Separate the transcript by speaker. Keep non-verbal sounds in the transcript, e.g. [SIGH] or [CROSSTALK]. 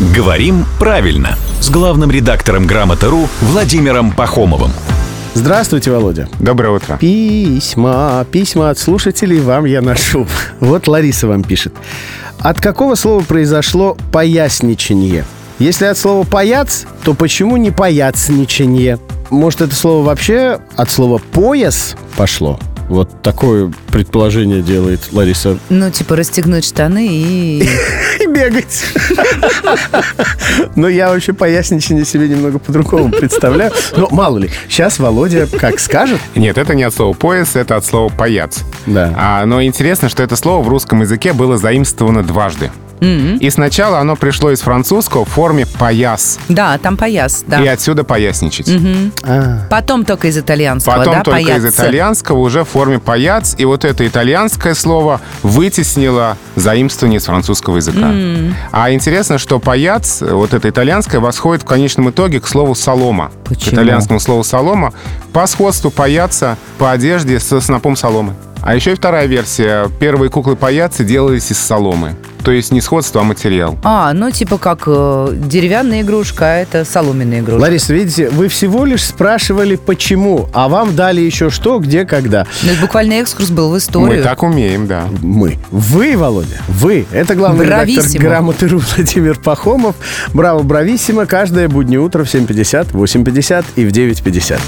Speaker 1: «Говорим правильно» с главным редактором «Грамоты.ру» Владимиром Пахомовым.
Speaker 2: Здравствуйте, Володя.
Speaker 3: Доброе утро.
Speaker 2: Письма, письма от слушателей вам я ношу. [LAUGHS] Вот Лариса вам пишет. От какого слова произошло поясничание? Если от слова «паяц», то почему не «паяцничанье»? Может, это слово вообще от слова «пояс» пошло? Вот такое предположение делает Лариса.
Speaker 4: Ну, типа расстегнуть штаны и... [LAUGHS]
Speaker 2: И бегать. Но я вообще поясничание себе немного по-другому представляю. Но мало ли, сейчас Володя как скажет.
Speaker 3: Нет, это не от слова «пояс», это от слова «паяц».
Speaker 2: Да.
Speaker 3: А, но интересно, что это слово в русском языке было заимствовано дважды. И сначала оно пришло из французского в форме «пояс».
Speaker 4: Да, там пояс, да.
Speaker 3: И отсюда «поясничать».
Speaker 2: А,
Speaker 4: Потом только из итальянского,
Speaker 3: Потом
Speaker 4: да,
Speaker 3: только из
Speaker 4: паяцца.
Speaker 3: итальянского уже в форме «паяц». И вот это итальянское слово вытеснило заимствование из французского языка. А интересно, что «паяц», вот это итальянское, восходит в конечном итоге к слову «солома». К
Speaker 4: Почему?
Speaker 3: итальянскому слову «солома» по сходству «паяца» по одежде со снопом соломы. А еще и вторая версия. Первые куклы паяцы делались из соломы. То есть не сходство, а материал.
Speaker 4: А, ну типа как э, деревянная игрушка, а это соломенная игрушка.
Speaker 2: Лариса, видите, вы всего лишь спрашивали почему, а вам дали еще что, где, когда.
Speaker 4: Ну, это буквально экскурс был в
Speaker 3: Мы
Speaker 4: историю.
Speaker 3: так умеем, да.
Speaker 2: Мы. Вы, Володя, вы. Это главный редактор
Speaker 4: Брависсимо.
Speaker 2: «Грамоты.ру» Владимир Пахомов. Браво, брависсимо. Каждое буднее утро в 7.50, 8.50 и в 9.50.